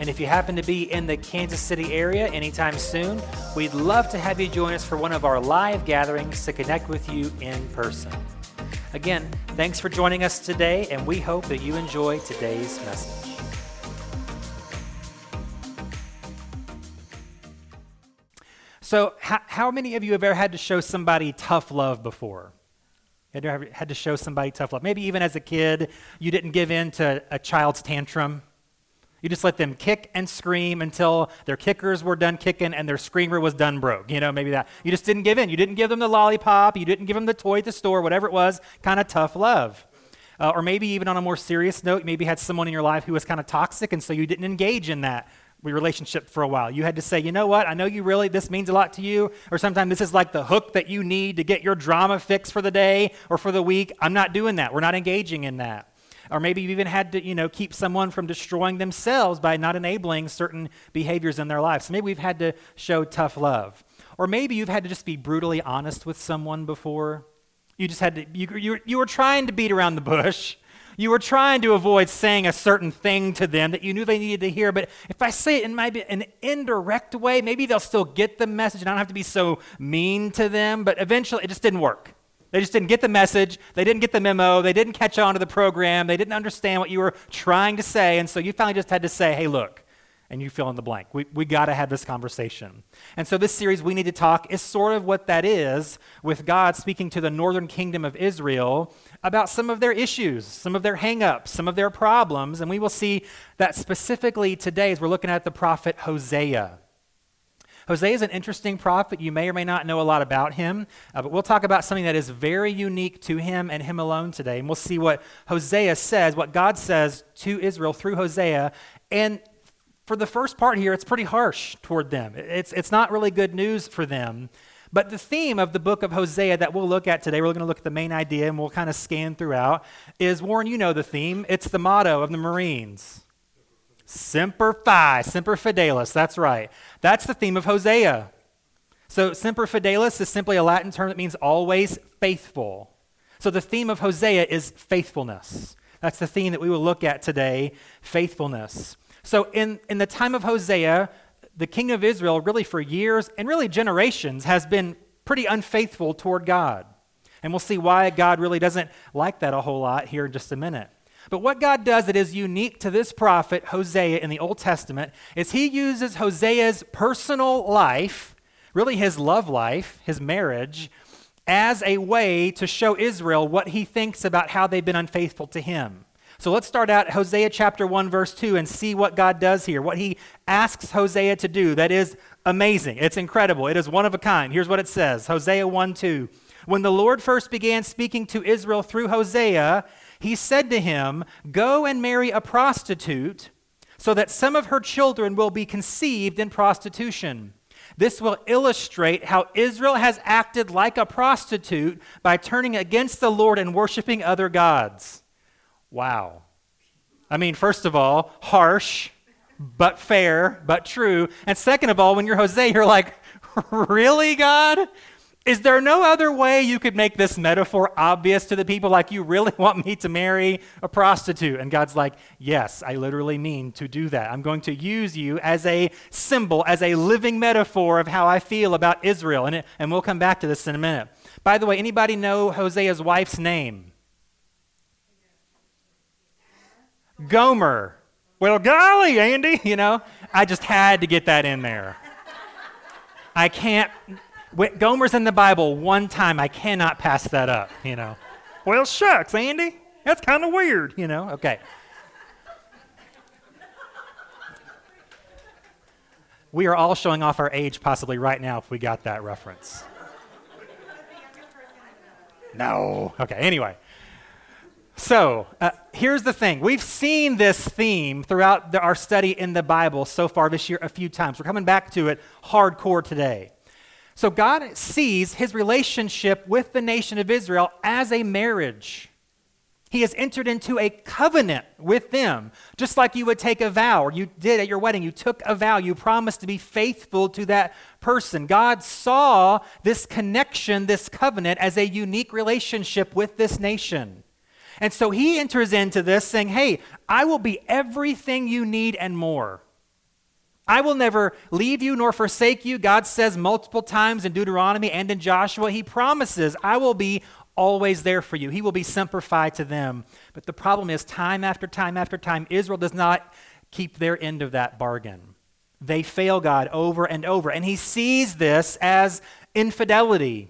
And if you happen to be in the Kansas City area anytime soon, we'd love to have you join us for one of our live gatherings to connect with you in person. Again, thanks for joining us today, and we hope that you enjoy today's message. So, how, how many of you have ever had to show somebody tough love before? Had to show somebody tough love? Maybe even as a kid, you didn't give in to a child's tantrum you just let them kick and scream until their kickers were done kicking and their screamer was done broke. You know, maybe that. You just didn't give in. You didn't give them the lollipop. You didn't give them the toy at the store, whatever it was. Kind of tough love. Uh, or maybe even on a more serious note, maybe had someone in your life who was kind of toxic, and so you didn't engage in that relationship for a while. You had to say, you know what, I know you really, this means a lot to you, or sometimes this is like the hook that you need to get your drama fixed for the day or for the week. I'm not doing that. We're not engaging in that. Or maybe you've even had to, you know, keep someone from destroying themselves by not enabling certain behaviors in their lives. So maybe we've had to show tough love. Or maybe you've had to just be brutally honest with someone before. You just had to, you, you, you were trying to beat around the bush. You were trying to avoid saying a certain thing to them that you knew they needed to hear, but if I say it in maybe an indirect way, maybe they'll still get the message and I don't have to be so mean to them, but eventually it just didn't work. They just didn't get the message. They didn't get the memo. They didn't catch on to the program. They didn't understand what you were trying to say. And so you finally just had to say, hey, look, and you fill in the blank. We, we got to have this conversation. And so, this series, We Need to Talk, is sort of what that is with God speaking to the northern kingdom of Israel about some of their issues, some of their hangups, some of their problems. And we will see that specifically today as we're looking at the prophet Hosea. Hosea is an interesting prophet. You may or may not know a lot about him, uh, but we'll talk about something that is very unique to him and him alone today. And we'll see what Hosea says, what God says to Israel through Hosea. And for the first part here, it's pretty harsh toward them. It's, it's not really good news for them. But the theme of the book of Hosea that we'll look at today, we're going to look at the main idea and we'll kind of scan throughout, is Warren, you know the theme. It's the motto of the Marines Semper Fi, Semper Fidelis, that's right. That's the theme of Hosea. So, Semper Fidelis is simply a Latin term that means always faithful. So, the theme of Hosea is faithfulness. That's the theme that we will look at today faithfulness. So, in, in the time of Hosea, the king of Israel, really for years and really generations, has been pretty unfaithful toward God. And we'll see why God really doesn't like that a whole lot here in just a minute. But what God does that is unique to this prophet, Hosea, in the Old Testament, is he uses Hosea's personal life, really his love life, his marriage, as a way to show Israel what he thinks about how they've been unfaithful to him. So let's start out Hosea chapter 1, verse 2, and see what God does here, what he asks Hosea to do. That is amazing. It's incredible. It is one of a kind. Here's what it says Hosea 1 2. When the Lord first began speaking to Israel through Hosea, he said to him, Go and marry a prostitute, so that some of her children will be conceived in prostitution. This will illustrate how Israel has acted like a prostitute by turning against the Lord and worshiping other gods. Wow. I mean, first of all, harsh, but fair, but true. And second of all, when you're Hosea, you're like, really, God? Is there no other way you could make this metaphor obvious to the people? Like, you really want me to marry a prostitute? And God's like, Yes, I literally mean to do that. I'm going to use you as a symbol, as a living metaphor of how I feel about Israel. And, it, and we'll come back to this in a minute. By the way, anybody know Hosea's wife's name? Gomer. Well, golly, Andy, you know, I just had to get that in there. I can't Gomer's in the Bible one time. I cannot pass that up, you know. well, shucks, Andy. That's kind of weird, you know. Okay. we are all showing off our age possibly right now if we got that reference. no. Okay, anyway. So, uh, here's the thing. We've seen this theme throughout the, our study in the Bible so far this year a few times. We're coming back to it hardcore today. So God sees his relationship with the nation of Israel as a marriage. He has entered into a covenant with them, just like you would take a vow, or you did at your wedding. You took a vow, you promised to be faithful to that person. God saw this connection, this covenant, as a unique relationship with this nation. And so he enters into this saying, Hey, I will be everything you need and more. I will never leave you nor forsake you. God says multiple times in Deuteronomy and in Joshua, He promises, I will be always there for you. He will be semper fi to them. But the problem is, time after time after time, Israel does not keep their end of that bargain. They fail God over and over. And He sees this as infidelity,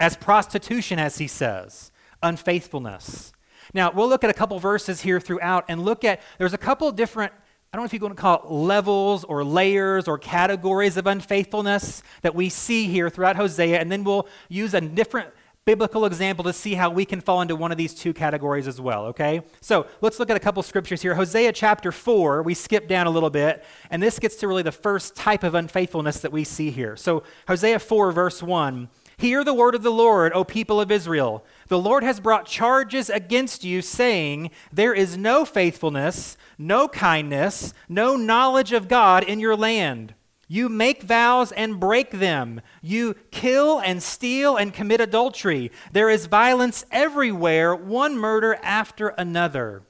as prostitution, as He says, unfaithfulness. Now, we'll look at a couple verses here throughout and look at, there's a couple different I don't know if you want to call it levels or layers or categories of unfaithfulness that we see here throughout Hosea, and then we'll use a different biblical example to see how we can fall into one of these two categories as well, okay? So let's look at a couple scriptures here. Hosea chapter 4, we skip down a little bit, and this gets to really the first type of unfaithfulness that we see here. So, Hosea 4, verse 1 Hear the word of the Lord, O people of Israel. The Lord has brought charges against you, saying, There is no faithfulness, no kindness, no knowledge of God in your land. You make vows and break them. You kill and steal and commit adultery. There is violence everywhere, one murder after another.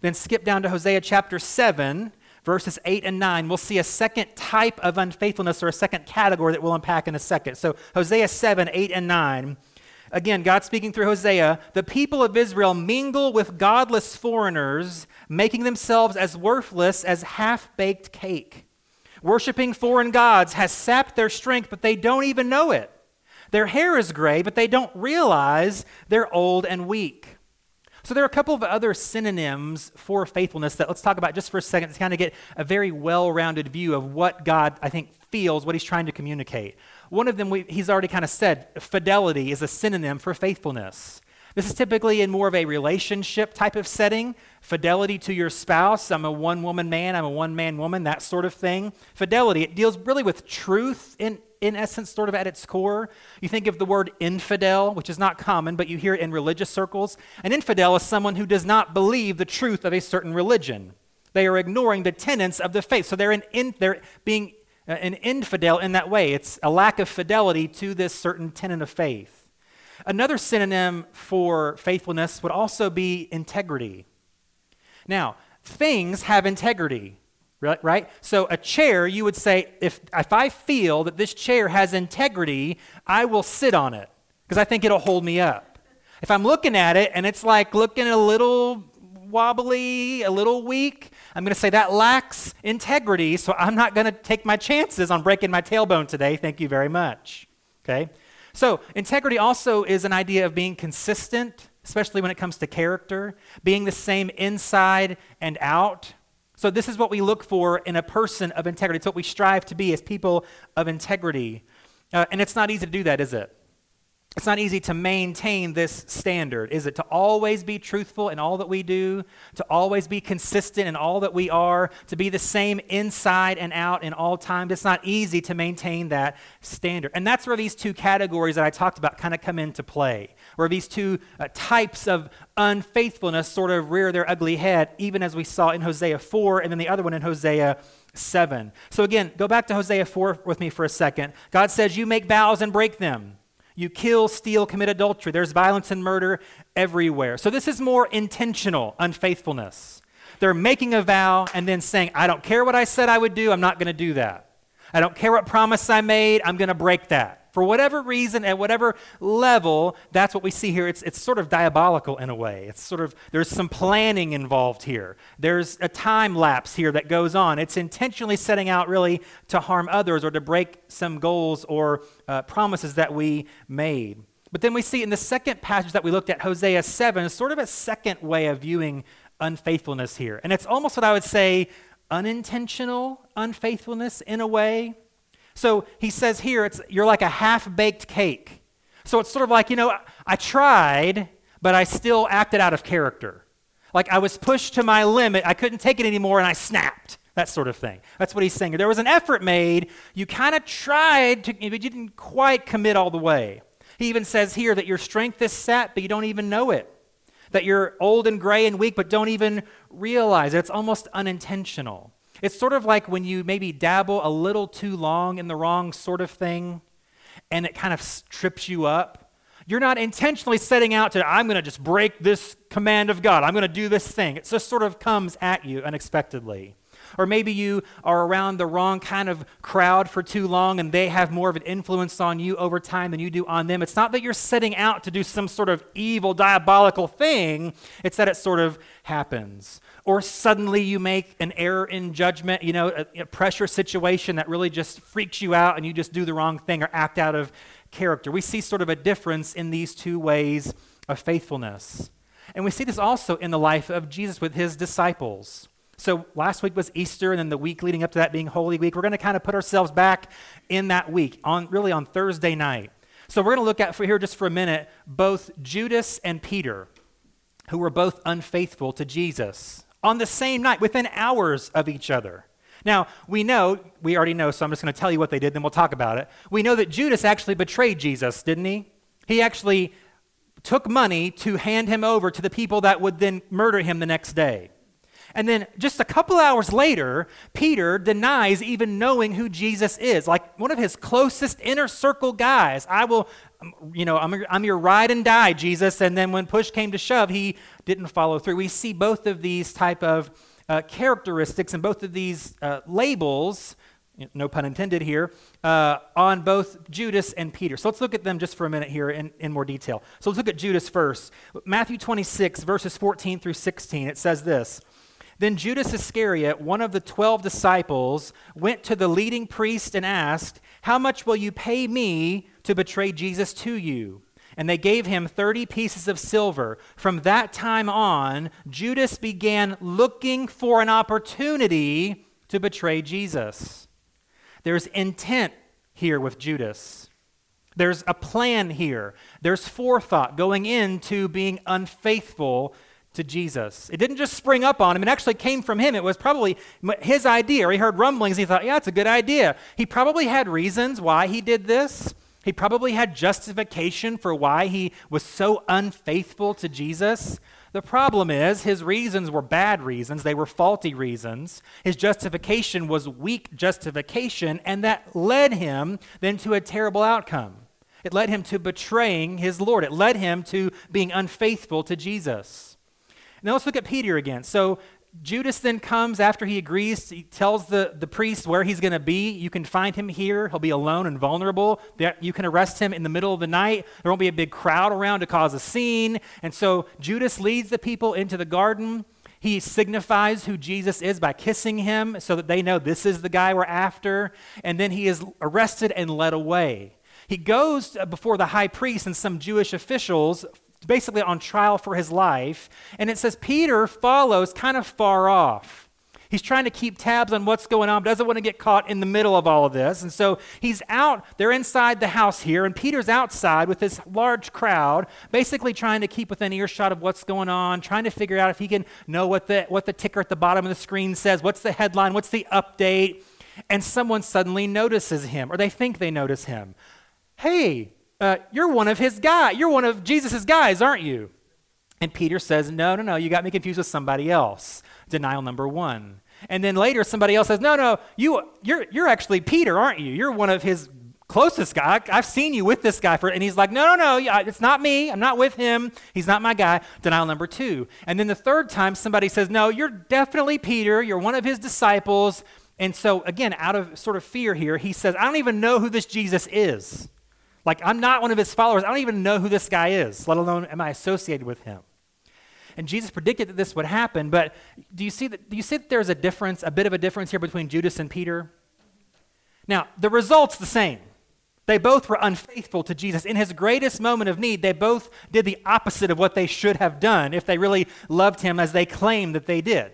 Then skip down to Hosea chapter 7, verses 8 and 9. We'll see a second type of unfaithfulness or a second category that we'll unpack in a second. So, Hosea 7, 8 and 9. Again, God speaking through Hosea, the people of Israel mingle with godless foreigners, making themselves as worthless as half baked cake. Worshipping foreign gods has sapped their strength, but they don't even know it. Their hair is gray, but they don't realize they're old and weak. So there are a couple of other synonyms for faithfulness that let's talk about just for a second to kind of get a very well-rounded view of what God, I think, feels, what he's trying to communicate. One of them, we, he's already kind of said, fidelity is a synonym for faithfulness. This is typically in more of a relationship type of setting. Fidelity to your spouse. I'm a one woman man, I'm a one man woman, that sort of thing. Fidelity, it deals really with truth in, in essence, sort of at its core. You think of the word infidel, which is not common, but you hear it in religious circles. An infidel is someone who does not believe the truth of a certain religion. They are ignoring the tenets of the faith. So they're, an in, they're being uh, an infidel in that way. It's a lack of fidelity to this certain tenet of faith. Another synonym for faithfulness would also be integrity. Now, things have integrity, right? So a chair, you would say, if, if I feel that this chair has integrity, I will sit on it because I think it'll hold me up. If I'm looking at it and it's like looking a little wobbly, a little weak, I'm going to say that lacks integrity, so I'm not going to take my chances on breaking my tailbone today. Thank you very much. Okay? So, integrity also is an idea of being consistent, especially when it comes to character, being the same inside and out. So, this is what we look for in a person of integrity. It's what we strive to be as people of integrity. Uh, and it's not easy to do that, is it? It's not easy to maintain this standard, is it? To always be truthful in all that we do, to always be consistent in all that we are, to be the same inside and out in all times. It's not easy to maintain that standard. And that's where these two categories that I talked about kind of come into play, where these two uh, types of unfaithfulness sort of rear their ugly head, even as we saw in Hosea 4 and then the other one in Hosea 7. So again, go back to Hosea 4 with me for a second. God says, You make vows and break them. You kill, steal, commit adultery. There's violence and murder everywhere. So this is more intentional unfaithfulness. They're making a vow and then saying, I don't care what I said I would do, I'm not going to do that. I don't care what promise I made, I'm going to break that. For whatever reason, at whatever level, that's what we see here. It's, it's sort of diabolical in a way. It's sort of, there's some planning involved here. There's a time lapse here that goes on. It's intentionally setting out really to harm others or to break some goals or uh, promises that we made. But then we see in the second passage that we looked at, Hosea 7, sort of a second way of viewing unfaithfulness here. And it's almost what I would say unintentional unfaithfulness in a way. So he says here, it's, you're like a half baked cake. So it's sort of like, you know, I tried, but I still acted out of character. Like I was pushed to my limit. I couldn't take it anymore and I snapped. That sort of thing. That's what he's saying. There was an effort made. You kind of tried to, but you didn't quite commit all the way. He even says here that your strength is set, but you don't even know it. That you're old and gray and weak, but don't even realize it. It's almost unintentional. It's sort of like when you maybe dabble a little too long in the wrong sort of thing and it kind of trips you up. You're not intentionally setting out to, I'm going to just break this command of God. I'm going to do this thing. It just sort of comes at you unexpectedly. Or maybe you are around the wrong kind of crowd for too long and they have more of an influence on you over time than you do on them. It's not that you're setting out to do some sort of evil, diabolical thing, it's that it sort of happens. Or suddenly you make an error in judgment, you know, a, a pressure situation that really just freaks you out and you just do the wrong thing or act out of character. We see sort of a difference in these two ways of faithfulness. And we see this also in the life of Jesus with his disciples. So last week was Easter, and then the week leading up to that being Holy Week. We're going to kind of put ourselves back in that week, on really on Thursday night. So we're going to look at for here just for a minute both Judas and Peter, who were both unfaithful to Jesus on the same night, within hours of each other. Now, we know, we already know, so I'm just going to tell you what they did, then we'll talk about it. We know that Judas actually betrayed Jesus, didn't he? He actually took money to hand him over to the people that would then murder him the next day. And then just a couple hours later, Peter denies even knowing who Jesus is. Like one of his closest inner circle guys. I will, you know, I'm, I'm your ride and die, Jesus. And then when push came to shove, he didn't follow through. We see both of these type of uh, characteristics and both of these uh, labels no pun intended here, uh, on both Judas and Peter. So let's look at them just for a minute here in, in more detail. So let's look at Judas first. Matthew 26, verses 14 through 16, it says this then Judas Iscariot, one of the twelve disciples, went to the leading priest and asked, How much will you pay me to betray Jesus to you? And they gave him 30 pieces of silver. From that time on, Judas began looking for an opportunity to betray Jesus. There's intent here with Judas. There's a plan here. There's forethought going into being unfaithful to Jesus. It didn't just spring up on him, it actually came from him. It was probably his idea. He heard rumblings, he thought, yeah, it's a good idea. He probably had reasons why he did this. He probably had justification for why he was so unfaithful to Jesus. The problem is, his reasons were bad reasons. They were faulty reasons. His justification was weak justification, and that led him then to a terrible outcome. It led him to betraying his Lord. It led him to being unfaithful to Jesus. Now let's look at Peter again. So Judas then comes after he agrees. He tells the, the priest where he's going to be. You can find him here. He'll be alone and vulnerable. You can arrest him in the middle of the night. There won't be a big crowd around to cause a scene. And so Judas leads the people into the garden. He signifies who Jesus is by kissing him so that they know this is the guy we're after. And then he is arrested and led away. He goes uh, before the high priest and some Jewish officials basically on trial for his life. And it says Peter follows kind of far off. He's trying to keep tabs on what's going on, doesn't want to get caught in the middle of all of this. And so he's out, they're inside the house here, and Peter's outside with this large crowd, basically trying to keep within earshot of what's going on, trying to figure out if he can know what the, what the ticker at the bottom of the screen says, what's the headline, what's the update. And someone suddenly notices him, or they think they notice him. Hey, uh, You're one of his guys. You're one of Jesus' guys, aren't you? And Peter says, No, no, no, you got me confused with somebody else. Denial number one. And then later, somebody else says, No, no, you, you're, you're actually Peter, aren't you? You're one of his closest guy. I've seen you with this guy for, and he's like, no, no, no, it's not me. I'm not with him. He's not my guy. Denial number two. And then the third time, somebody says, no, you're definitely Peter. You're one of his disciples. And so, again, out of sort of fear here, he says, I don't even know who this Jesus is. Like, I'm not one of his followers. I don't even know who this guy is, let alone am I associated with him. And Jesus predicted that this would happen, but do you see that, do you see that there's a difference, a bit of a difference here between Judas and Peter? Now, the result's the same. They both were unfaithful to Jesus. In his greatest moment of need, they both did the opposite of what they should have done if they really loved him as they claimed that they did.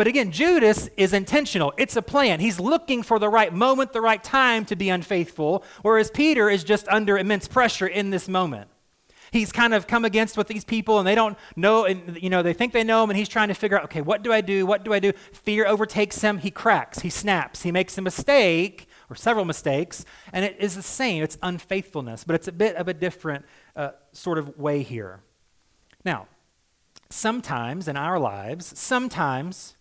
But again, Judas is intentional. It's a plan. He's looking for the right moment, the right time to be unfaithful, whereas Peter is just under immense pressure in this moment. He's kind of come against with these people and they don't know, and you know, they think they know him and he's trying to figure out, okay, what do I do? What do I do? Fear overtakes him. He cracks, he snaps, he makes a mistake or several mistakes, and it is the same. It's unfaithfulness, but it's a bit of a different uh, sort of way here. Now, sometimes in our lives, sometimes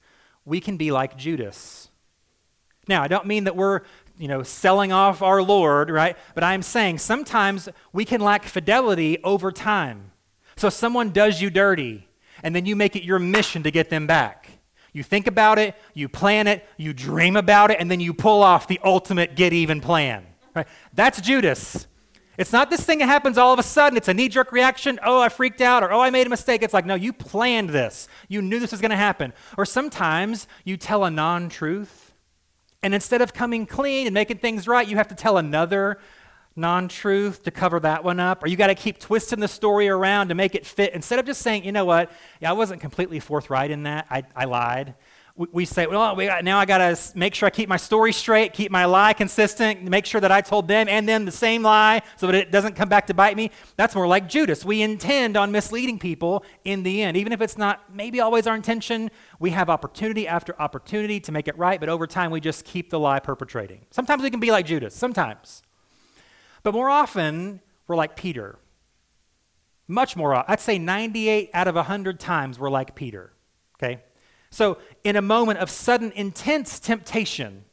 we can be like Judas. Now, I don't mean that we're, you know, selling off our Lord, right? But I'm saying sometimes we can lack fidelity over time. So someone does you dirty, and then you make it your mission to get them back. You think about it, you plan it, you dream about it, and then you pull off the ultimate get even plan. Right? That's Judas. It's not this thing that happens all of a sudden. It's a knee jerk reaction. Oh, I freaked out, or oh, I made a mistake. It's like, no, you planned this. You knew this was going to happen. Or sometimes you tell a non truth, and instead of coming clean and making things right, you have to tell another non truth to cover that one up. Or you got to keep twisting the story around to make it fit. Instead of just saying, you know what, yeah, I wasn't completely forthright in that, I, I lied we say, well, we now I got to make sure I keep my story straight, keep my lie consistent, make sure that I told them and them the same lie so that it doesn't come back to bite me. That's more like Judas. We intend on misleading people in the end. Even if it's not maybe always our intention, we have opportunity after opportunity to make it right, but over time we just keep the lie perpetrating. Sometimes we can be like Judas, sometimes. But more often, we're like Peter. Much more, I'd say 98 out of 100 times we're like Peter. Okay? So, in a moment of sudden, intense temptation,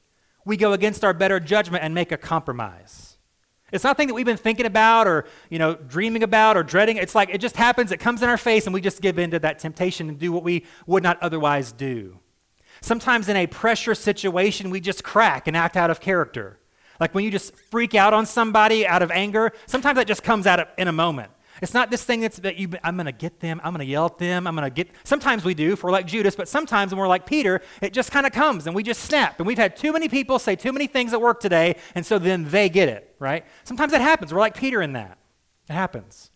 we go against our better judgment and make a compromise. It's not something that we've been thinking about or, you know, dreaming about or dreading. It's like it just happens, it comes in our face, and we just give in to that temptation and do what we would not otherwise do. Sometimes in a pressure situation, we just crack and act out of character. Like when you just freak out on somebody out of anger, sometimes that just comes out in a moment. It's not this thing that's that you, I'm going to get them, I'm going to yell at them, I'm going to get. Sometimes we do, for like Judas, but sometimes when we're like Peter, it just kind of comes and we just snap. And we've had too many people say too many things at work today, and so then they get it, right? Sometimes it happens. We're like Peter in that. It happens.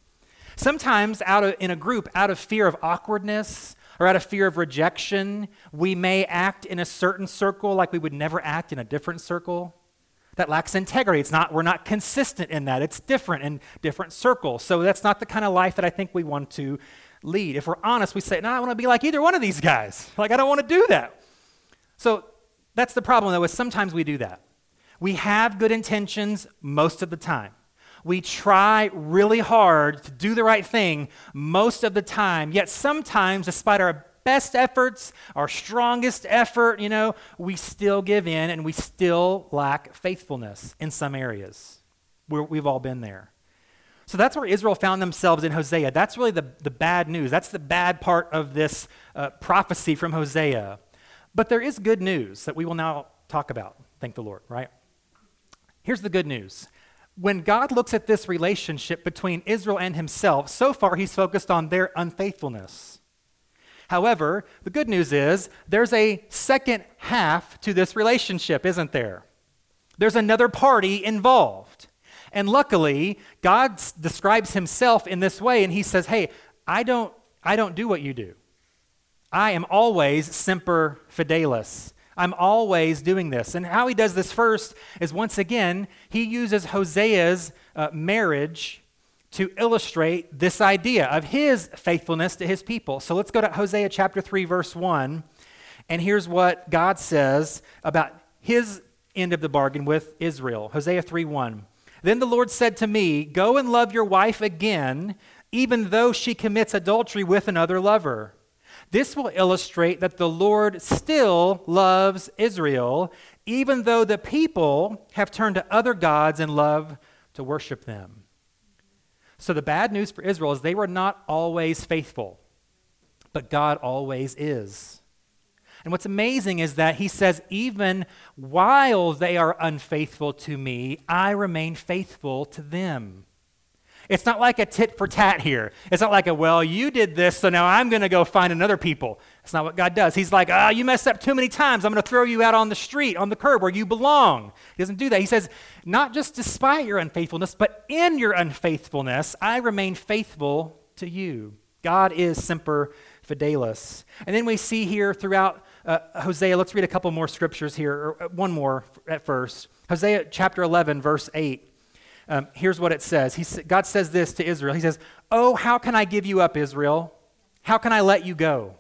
Sometimes out of, in a group, out of fear of awkwardness or out of fear of rejection, we may act in a certain circle like we would never act in a different circle that lacks integrity. It's not, we're not consistent in that. It's different in different circles. So that's not the kind of life that I think we want to lead. If we're honest, we say, no, I want to be like either one of these guys. Like, I don't want to do that. So that's the problem, though, is sometimes we do that. We have good intentions most of the time. We try really hard to do the right thing most of the time, yet sometimes, despite our best efforts, our strongest effort, you know, we still give in and we still lack faithfulness in some areas. we we've all been there. So that's where Israel found themselves in Hosea. That's really the, the bad news. That's the bad part of this uh, prophecy from Hosea. But there is good news that we will now talk about. Thank the Lord, right? Here's the good news. When God looks at this relationship between Israel and himself, so far he's focused on their unfaithfulness. However, the good news is there's a second half to this relationship, isn't there? There's another party involved. And luckily, God describes himself in this way and he says, "Hey, I don't I don't do what you do. I am always semper fidelis. I'm always doing this. And how he does this first is once again, he uses Hosea's uh, marriage to illustrate this idea of his faithfulness to his people. So let's go to Hosea chapter 3, verse 1. And here's what God says about his end of the bargain with Israel. Hosea 3 1. Then the Lord said to me, Go and love your wife again, even though she commits adultery with another lover. This will illustrate that the Lord still loves Israel, even though the people have turned to other gods and love to worship them. So the bad news for Israel is they were not always faithful, but God always is. And what's amazing is that he says, even while they are unfaithful to me, I remain faithful to them. It's not like a tit for tat here. It's not like a, well, you did this, so now I'm going to go find another people. That's not what God does. He's like, ah, oh, you messed up too many times. I'm going to throw you out on the street, on the curb where you belong. He doesn't do that. He says, not just despite your unfaithfulness, but in your unfaithfulness, I remain faithful to you. God is semper fidelis. And then we see here throughout uh, Hosea, let's read a couple more scriptures here, or uh, one more at first. Hosea chapter 11, verse 8. Um, here's what it says he, God says this to Israel He says, Oh, how can I give you up, Israel? How can I let you go?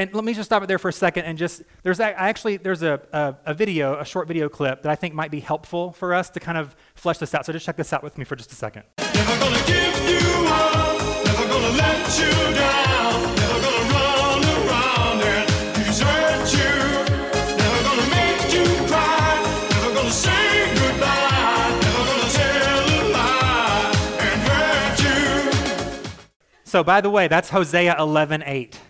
And let me just stop it there for a second and just, there's actually, there's a, a, a, video, a short video clip that I think might be helpful for us to kind of flesh this out. So just check this out with me for just a second. Never gonna give you up, never gonna let you down, never gonna run around and desert you, never gonna make you cry, never gonna say goodbye, never gonna tell a lie and hurt you. So by the way, that's Hosea 11, 8.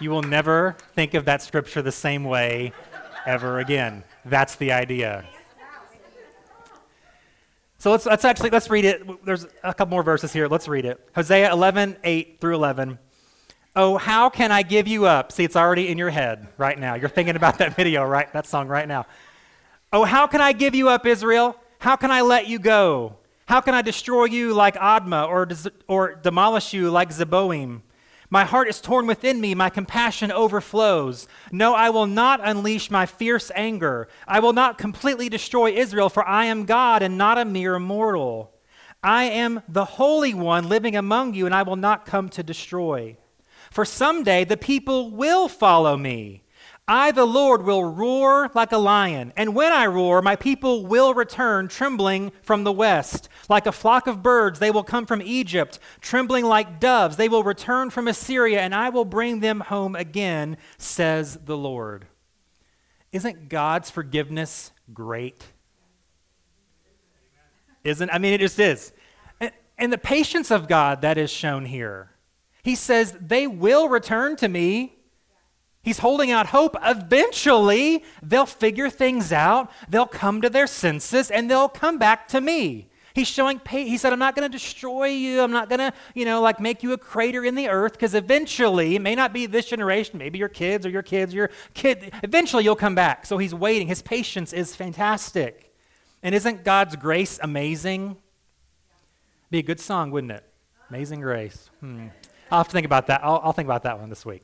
You will never think of that scripture the same way ever again. That's the idea. So let's, let's actually let's read it. There's a couple more verses here. Let's read it. Hosea 11, 8 through 11. Oh, how can I give you up? See, it's already in your head right now. You're thinking about that video, right? That song right now. Oh, how can I give you up, Israel? How can I let you go? How can I destroy you like Admah or, or demolish you like Zeboim? My heart is torn within me, my compassion overflows. No, I will not unleash my fierce anger. I will not completely destroy Israel, for I am God and not a mere mortal. I am the Holy One living among you, and I will not come to destroy. For someday the people will follow me. I, the Lord, will roar like a lion, and when I roar, my people will return trembling from the west. Like a flock of birds, they will come from Egypt, trembling like doves. They will return from Assyria, and I will bring them home again, says the Lord. Isn't God's forgiveness great? Isn't I mean it just is. And, and the patience of God that is shown here. He says, They will return to me He's holding out hope. Eventually, they'll figure things out, they'll come to their senses, and they'll come back to me. He's showing, patience. he said, I'm not going to destroy you. I'm not going to, you know, like make you a crater in the earth because eventually, it may not be this generation, maybe your kids or your kids, or your kid, eventually you'll come back. So he's waiting. His patience is fantastic. And isn't God's grace amazing? Be a good song, wouldn't it? Amazing grace. Hmm. I'll have to think about that. I'll, I'll think about that one this week.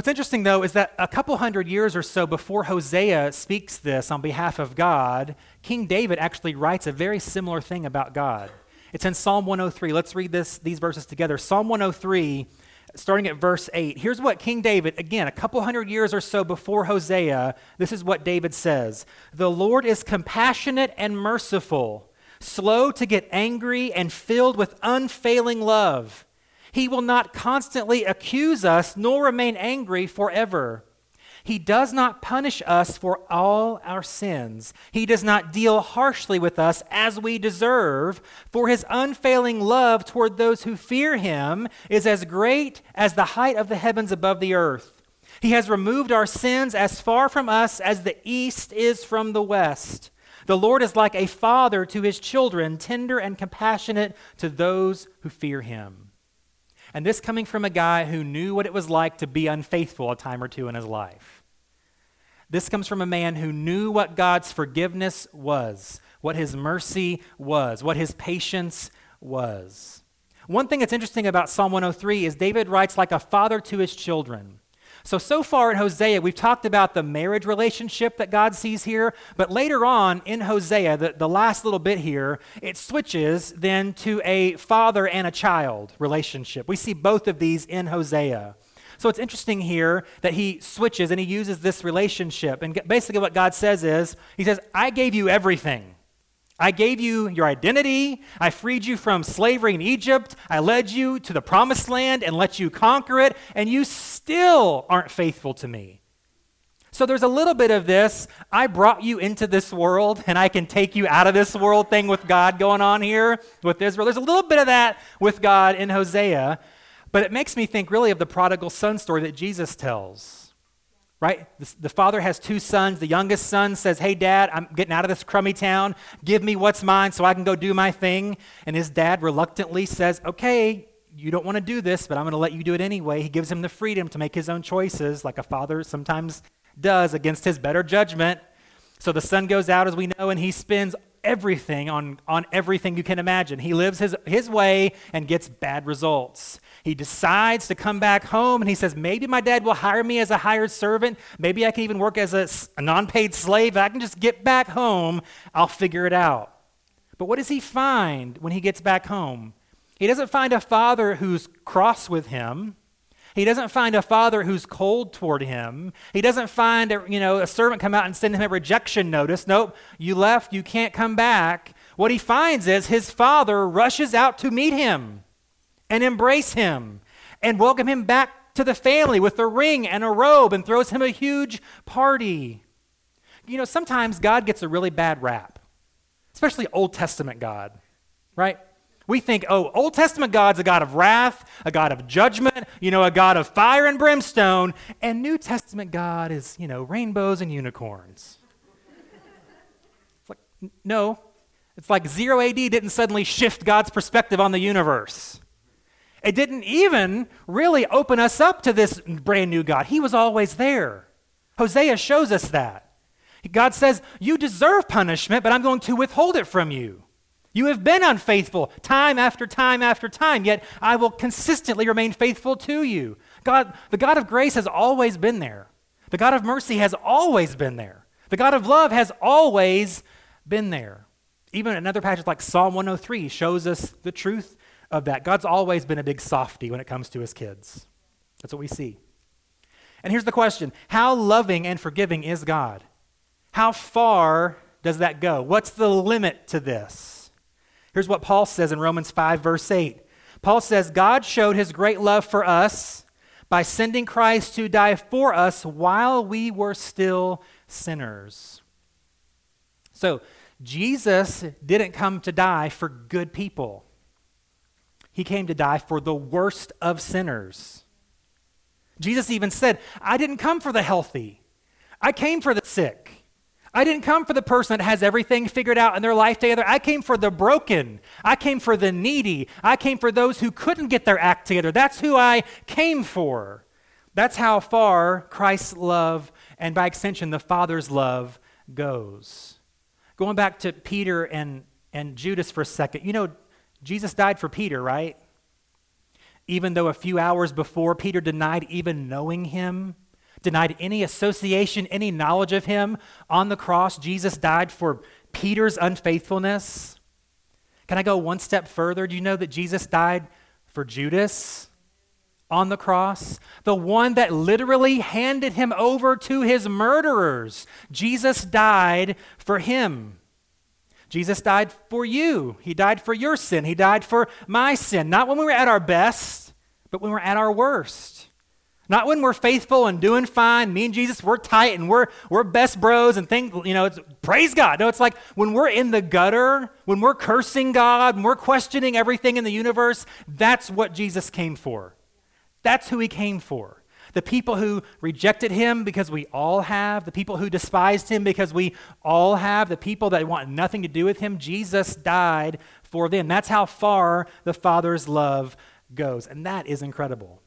What's interesting, though, is that a couple hundred years or so before Hosea speaks this on behalf of God, King David actually writes a very similar thing about God. It's in Psalm 103. Let's read this, these verses together. Psalm 103, starting at verse 8. Here's what King David, again, a couple hundred years or so before Hosea, this is what David says The Lord is compassionate and merciful, slow to get angry, and filled with unfailing love. He will not constantly accuse us nor remain angry forever. He does not punish us for all our sins. He does not deal harshly with us as we deserve, for his unfailing love toward those who fear him is as great as the height of the heavens above the earth. He has removed our sins as far from us as the east is from the west. The Lord is like a father to his children, tender and compassionate to those who fear him. And this coming from a guy who knew what it was like to be unfaithful a time or two in his life. This comes from a man who knew what God's forgiveness was, what his mercy was, what his patience was. One thing that's interesting about Psalm 103 is David writes like a father to his children. So, so far in Hosea, we've talked about the marriage relationship that God sees here, but later on in Hosea, the, the last little bit here, it switches then to a father and a child relationship. We see both of these in Hosea. So it's interesting here that he switches and he uses this relationship. And basically, what God says is, He says, I gave you everything. I gave you your identity. I freed you from slavery in Egypt. I led you to the promised land and let you conquer it, and you still aren't faithful to me. So there's a little bit of this I brought you into this world and I can take you out of this world thing with God going on here with Israel. There's a little bit of that with God in Hosea, but it makes me think really of the prodigal son story that Jesus tells right? The, the, father has two sons. The youngest son says, Hey, dad, I'm getting out of this crummy town. Give me what's mine so I can go do my thing. And his dad reluctantly says, Okay, you don't want to do this, but I'm going to let you do it anyway. He gives him the freedom to make his own choices, like a father sometimes does against his better judgment. So the son goes out, as we know, and he spends everything on, on everything you can imagine. He lives his, his way and gets bad results. He decides to come back home and he says, Maybe my dad will hire me as a hired servant. Maybe I can even work as a, a non paid slave. I can just get back home, I'll figure it out. But what does he find when he gets back home? He doesn't find a father who's cross with him. He doesn't find a father who's cold toward him. He doesn't find a, you know, a servant come out and send him a rejection notice. Nope, you left, you can't come back. What he finds is his father rushes out to meet him and embrace him and welcome him back to the family with a ring and a robe and throws him a huge party. You know, sometimes God gets a really bad rap, especially Old Testament God, right? We think, oh, Old Testament God's a God of wrath, a God of judgment, you know, a God of fire and brimstone, and New Testament God is, you know, rainbows and unicorns. It's like, no. It's like zero AD didn't suddenly shift God's perspective on the universe. It didn't even really open us up to this brand new God. He was always there. Hosea shows us that. God says, You deserve punishment, but I'm going to withhold it from you. You have been unfaithful time after time after time, yet I will consistently remain faithful to you. God, the God of grace has always been there. The God of mercy has always been there. The God of love has always been there. Even another passage like Psalm 103 shows us the truth of that. God's always been a big softy when it comes to his kids. That's what we see. And here's the question How loving and forgiving is God? How far does that go? What's the limit to this? Here's what Paul says in Romans 5, verse 8. Paul says, God showed his great love for us by sending Christ to die for us while we were still sinners. So, Jesus didn't come to die for good people, he came to die for the worst of sinners. Jesus even said, I didn't come for the healthy, I came for the sick. I didn't come for the person that has everything figured out in their life together. I came for the broken. I came for the needy. I came for those who couldn't get their act together. That's who I came for. That's how far Christ's love, and by extension, the Father's love, goes. Going back to Peter and, and Judas for a second, you know, Jesus died for Peter, right? Even though a few hours before Peter denied even knowing him denied any association, any knowledge of him. On the cross, Jesus died for Peter's unfaithfulness. Can I go one step further? Do you know that Jesus died for Judas on the cross? The one that literally handed him over to his murderers. Jesus died for him. Jesus died for you. He died for your sin. He died for my sin. Not when we were at our best, but when we were at our worst. Not when we're faithful and doing fine. Me and Jesus, we're tight and we're, we're best bros and think, you know, it's praise God. No, it's like when we're in the gutter, when we're cursing God, when we're questioning everything in the universe, that's what Jesus came for. That's who he came for. The people who rejected him because we all have, the people who despised him because we all have, the people that want nothing to do with him, Jesus died for them. That's how far the Father's love goes. And that is incredible.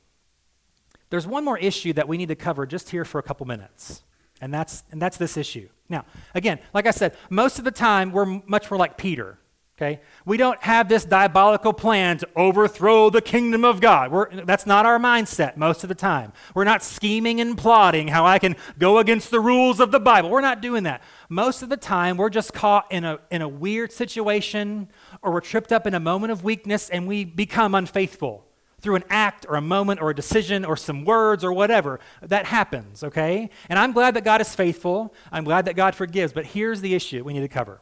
There's one more issue that we need to cover just here for a couple minutes, and that's, and that's this issue. Now, again, like I said, most of the time we're much more like Peter. Okay? We don't have this diabolical plan to overthrow the kingdom of God. We're, that's not our mindset most of the time. We're not scheming and plotting how I can go against the rules of the Bible. We're not doing that. Most of the time, we're just caught in a, in a weird situation or we're tripped up in a moment of weakness and we become unfaithful through an act or a moment or a decision or some words or whatever. That happens, okay? And I'm glad that God is faithful. I'm glad that God forgives. But here's the issue we need to cover.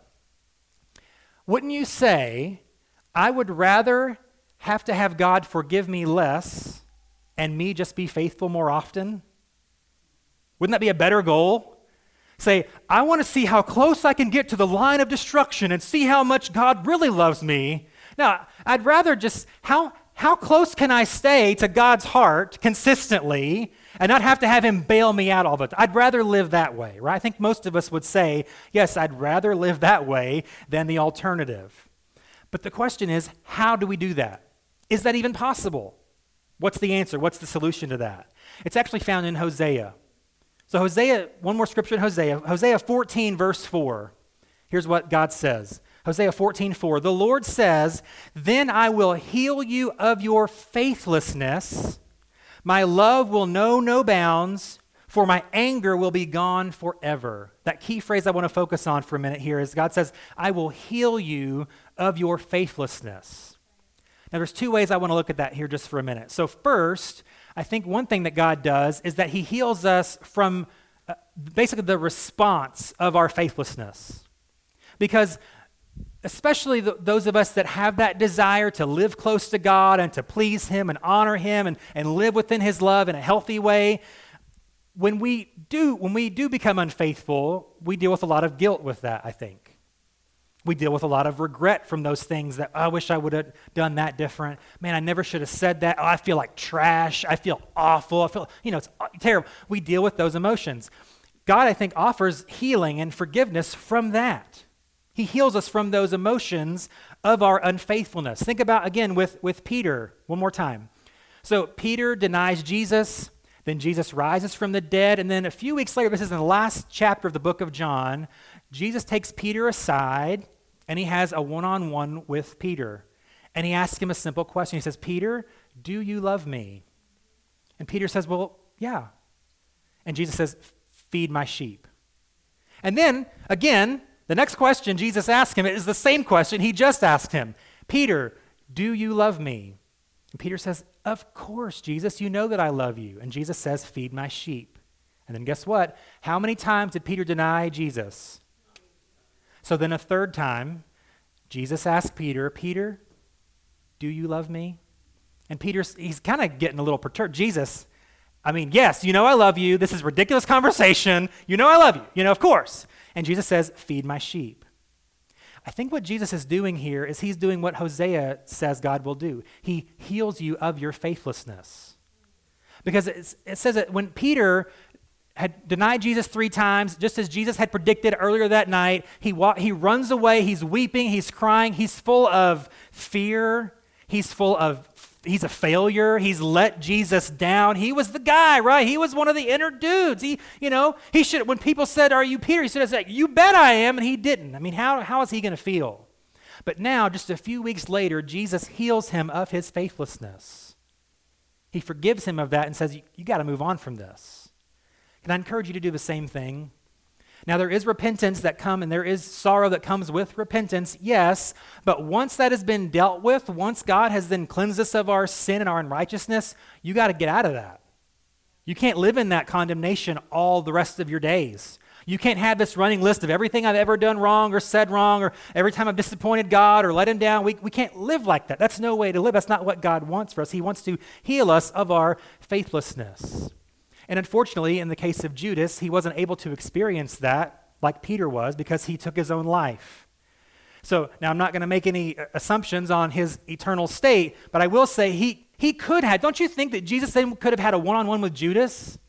Wouldn't you say, I would rather have to have God forgive me less and me just be faithful more often? Wouldn't that be a better goal? Say, I want to see how close I can get to the line of destruction and see how much God really loves me. Now, I'd rather just, how, how close can I stay to God's heart consistently and not have to have Him bail me out all the time? I'd rather live that way, right? I think most of us would say, yes, I'd rather live that way than the alternative. But the question is, how do we do that? Is that even possible? What's the answer? What's the solution to that? It's actually found in Hosea. So, Hosea, one more scripture in Hosea, Hosea 14, verse 4. Here's what God says Hosea 14, 4. The Lord says, Then I will heal you of your faithlessness. My love will know no bounds, for my anger will be gone forever. That key phrase I want to focus on for a minute here is God says, I will heal you of your faithlessness. Now, there's two ways I want to look at that here just for a minute. So, first, I think one thing that God does is that He heals us from uh, basically the response of our faithlessness. Because especially those of us that have that desire to live close to God and to please Him and honor Him and, and live within His love in a healthy way, when we do when we do become unfaithful, we deal with a lot of guilt with that, I think. We deal with a lot of regret from those things that oh, I wish I would have done that different. Man, I never should have said that. Oh, I feel like trash. I feel awful. I feel, you know, it's uh, terrible. We deal with those emotions. God, I think, offers healing and forgiveness from that. He heals us from those emotions of our unfaithfulness. Think about again with, with Peter one more time. So Peter denies Jesus, then Jesus rises from the dead, and then a few weeks later, this is in the last chapter of the book of John, Jesus takes Peter aside and he has a one on one with Peter. And he asks him a simple question. He says, Peter, do you love me? And Peter says, Well, yeah. And Jesus says, Feed my sheep. And then, again, the next question Jesus asked him is the same question he just asked him Peter, do you love me? And Peter says, Of course, Jesus, you know that I love you. And Jesus says, Feed my sheep. And then guess what? How many times did Peter deny Jesus? So then a third time, Jesus asked Peter, Peter, do you love me? And Peter, he's kind of getting a little perturbed. Jesus, I mean, yes, you know I love you. This is ridiculous conversation. You know I love you. You know, of course. And Jesus says, Feed my sheep. I think what Jesus is doing here is he's doing what Hosea says God will do. He heals you of your faithlessness. Because it says that when Peter had denied Jesus three times, just as Jesus had predicted earlier that night, he, he runs away, he's weeping, he's crying, he's full of fear, he's full of he's a failure. He's let Jesus down. He was the guy, right? He was one of the inner dudes. He, you know, he should when people said, "Are you Peter?" He should have said, "You bet I am," and he didn't. I mean, how how is he going to feel? But now, just a few weeks later, Jesus heals him of his faithlessness. He forgives him of that and says, "You, you got to move on from this." Can I encourage you to do the same thing? Now, there is repentance that come and there is sorrow that comes with repentance, yes, but once that has been dealt with, once God has then cleansed us of our sin and our unrighteousness, you got to get out of that. You can't live in that condemnation all the rest of your days. You can't have this running list of everything I've ever done wrong or said wrong or every time I've disappointed God or let him down. We, we can't live like that. That's no way to live. That's not what God wants for us. He wants to heal us of our faithlessness. And unfortunately, in the case of Judas, he wasn't able to experience that like Peter was because he took his own life. So now I'm not going to make any uh, assumptions on his eternal state, but I will say he, he could have. Don't you think that Jesus could have had a one on one with Judas?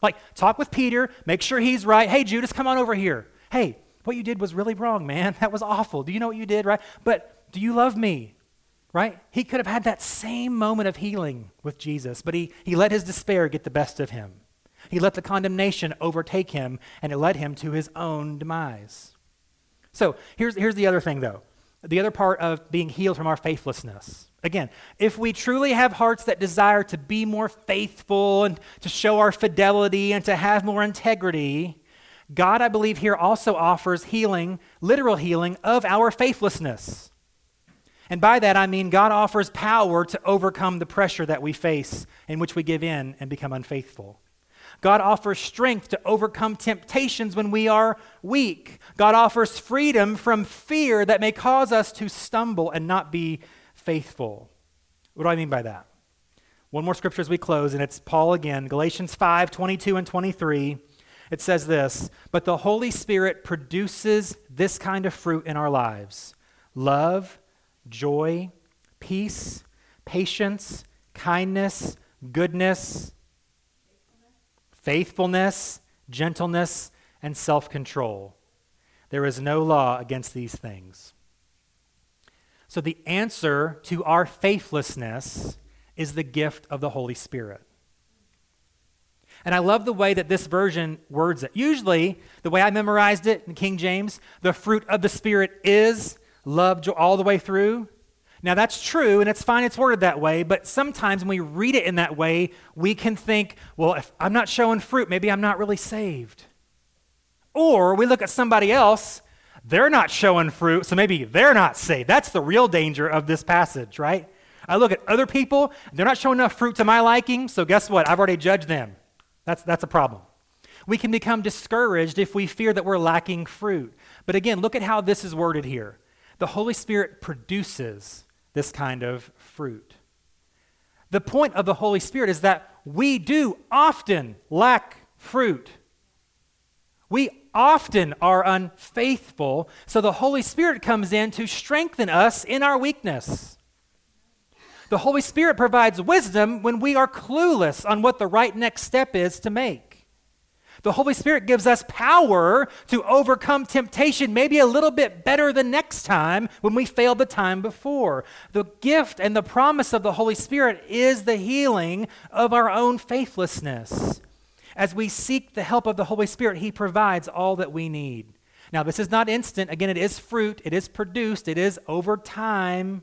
Like, talk with Peter, make sure he's right. Hey, Judas, come on over here. Hey, what you did was really wrong, man. That was awful. Do you know what you did, right? But do you love me? Right? He could have had that same moment of healing with Jesus, but he, he let his despair get the best of him. He let the condemnation overtake him, and it led him to his own demise. So here's, here's the other thing, though the other part of being healed from our faithlessness. Again, if we truly have hearts that desire to be more faithful and to show our fidelity and to have more integrity, God, I believe, here also offers healing, literal healing of our faithlessness. And by that, I mean God offers power to overcome the pressure that we face in which we give in and become unfaithful. God offers strength to overcome temptations when we are weak. God offers freedom from fear that may cause us to stumble and not be faithful. What do I mean by that? One more scripture as we close, and it's Paul again, Galatians 5 22 and 23. It says this But the Holy Spirit produces this kind of fruit in our lives love joy, peace, patience, kindness, goodness, faithfulness, gentleness, and self control. There is no law against these things. So, the answer to our faithlessness is the gift of the Holy Spirit. And I love the way that this version words it. Usually, the way I memorized it in King James, the fruit of the Spirit is love joy, all the way through. Now, that's true, and it's fine, it's worded that way, but sometimes when we read it in that way, we can think, well, if I'm not showing fruit, maybe I'm not really saved. Or we look at somebody else, they're not showing fruit, so maybe they're not saved. That's the real danger of this passage, right? I look at other people, they're not showing enough fruit to my liking, so guess what? I've already judged them. That's, that's a problem. We can become discouraged if we fear that we're lacking fruit. But again, look at how this is worded here. The Holy Spirit produces this kind of fruit. The point of the Holy Spirit is that we do often lack fruit. We often are unfaithful, so the Holy Spirit comes in to strengthen us in our weakness. The Holy Spirit provides wisdom when we are clueless on what the right next step is to make. The Holy Spirit gives us power to overcome temptation, maybe a little bit better the next time when we failed the time before. The gift and the promise of the Holy Spirit is the healing of our own faithlessness. As we seek the help of the Holy Spirit, He provides all that we need. Now, this is not instant. Again, it is fruit, it is produced, it is over time.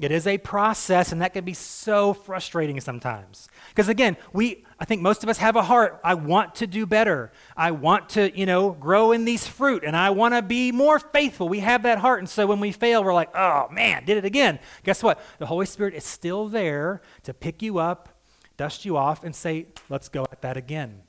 It is a process, and that can be so frustrating sometimes. Because again, we, I think most of us have a heart. I want to do better. I want to, you know, grow in these fruit, and I want to be more faithful. We have that heart, and so when we fail, we're like, oh man, did it again. Guess what? The Holy Spirit is still there to pick you up, dust you off, and say, let's go at that again.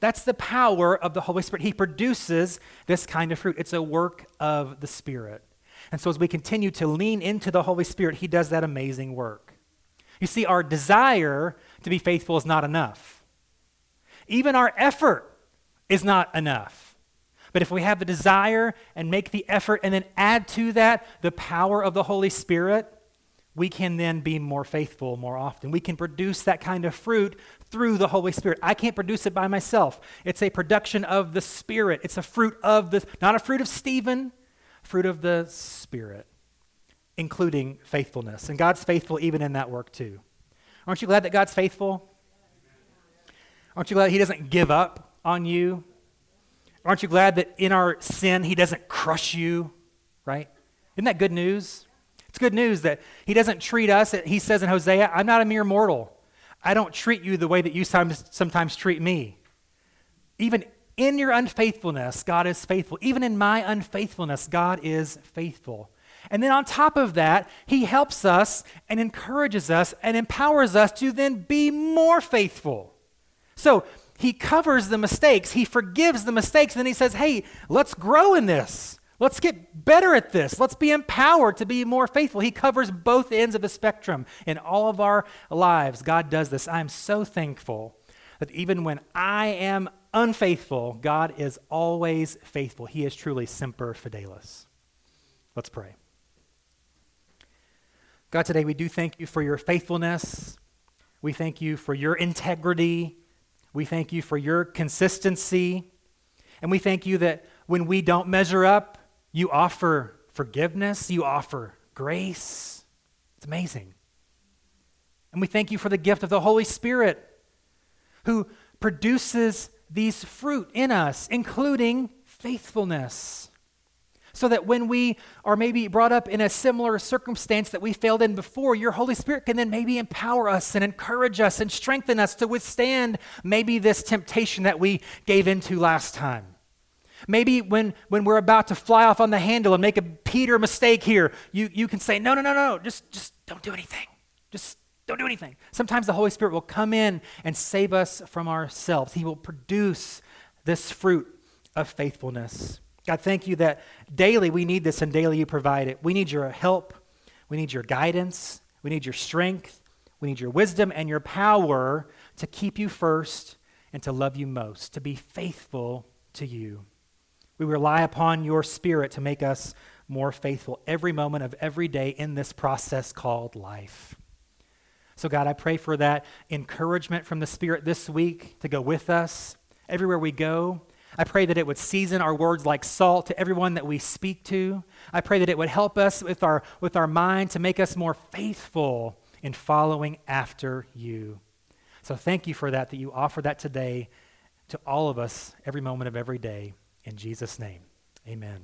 That's the power of the Holy Spirit. He produces this kind of fruit. It's a work of the Spirit. And so, as we continue to lean into the Holy Spirit, He does that amazing work. You see, our desire to be faithful is not enough, even our effort is not enough. But if we have the desire and make the effort and then add to that the power of the Holy Spirit, we can then be more faithful more often. We can produce that kind of fruit through the Holy Spirit. I can't produce it by myself. It's a production of the Spirit. It's a fruit of the, not a fruit of Stephen, fruit of the Spirit, including faithfulness. And God's faithful even in that work too. Aren't you glad that God's faithful? Aren't you glad He doesn't give up on you? Aren't you glad that in our sin He doesn't crush you, right? Isn't that good news? It's good news that He doesn't treat us, He says in Hosea, I'm not a mere mortal. I don't treat you the way that you sometimes treat me. Even in your unfaithfulness, God is faithful. Even in my unfaithfulness, God is faithful. And then on top of that, He helps us and encourages us and empowers us to then be more faithful. So He covers the mistakes, He forgives the mistakes, and then He says, hey, let's grow in this. Let's get better at this. Let's be empowered to be more faithful. He covers both ends of the spectrum in all of our lives. God does this. I'm so thankful that even when I am unfaithful, God is always faithful. He is truly semper fidelis. Let's pray. God, today we do thank you for your faithfulness. We thank you for your integrity. We thank you for your consistency. And we thank you that when we don't measure up, you offer forgiveness, you offer grace. It's amazing. And we thank you for the gift of the Holy Spirit who produces these fruit in us, including faithfulness. So that when we are maybe brought up in a similar circumstance that we failed in before, your Holy Spirit can then maybe empower us and encourage us and strengthen us to withstand maybe this temptation that we gave into last time. Maybe when, when we're about to fly off on the handle and make a Peter mistake here, you, you can say, no, no, no, no, just, just don't do anything. Just don't do anything. Sometimes the Holy Spirit will come in and save us from ourselves. He will produce this fruit of faithfulness. God, thank you that daily we need this and daily you provide it. We need your help. We need your guidance. We need your strength. We need your wisdom and your power to keep you first and to love you most, to be faithful to you. We rely upon your spirit to make us more faithful every moment of every day in this process called life. So, God, I pray for that encouragement from the Spirit this week to go with us everywhere we go. I pray that it would season our words like salt to everyone that we speak to. I pray that it would help us with our, with our mind to make us more faithful in following after you. So thank you for that, that you offer that today to all of us every moment of every day. In Jesus' name, amen.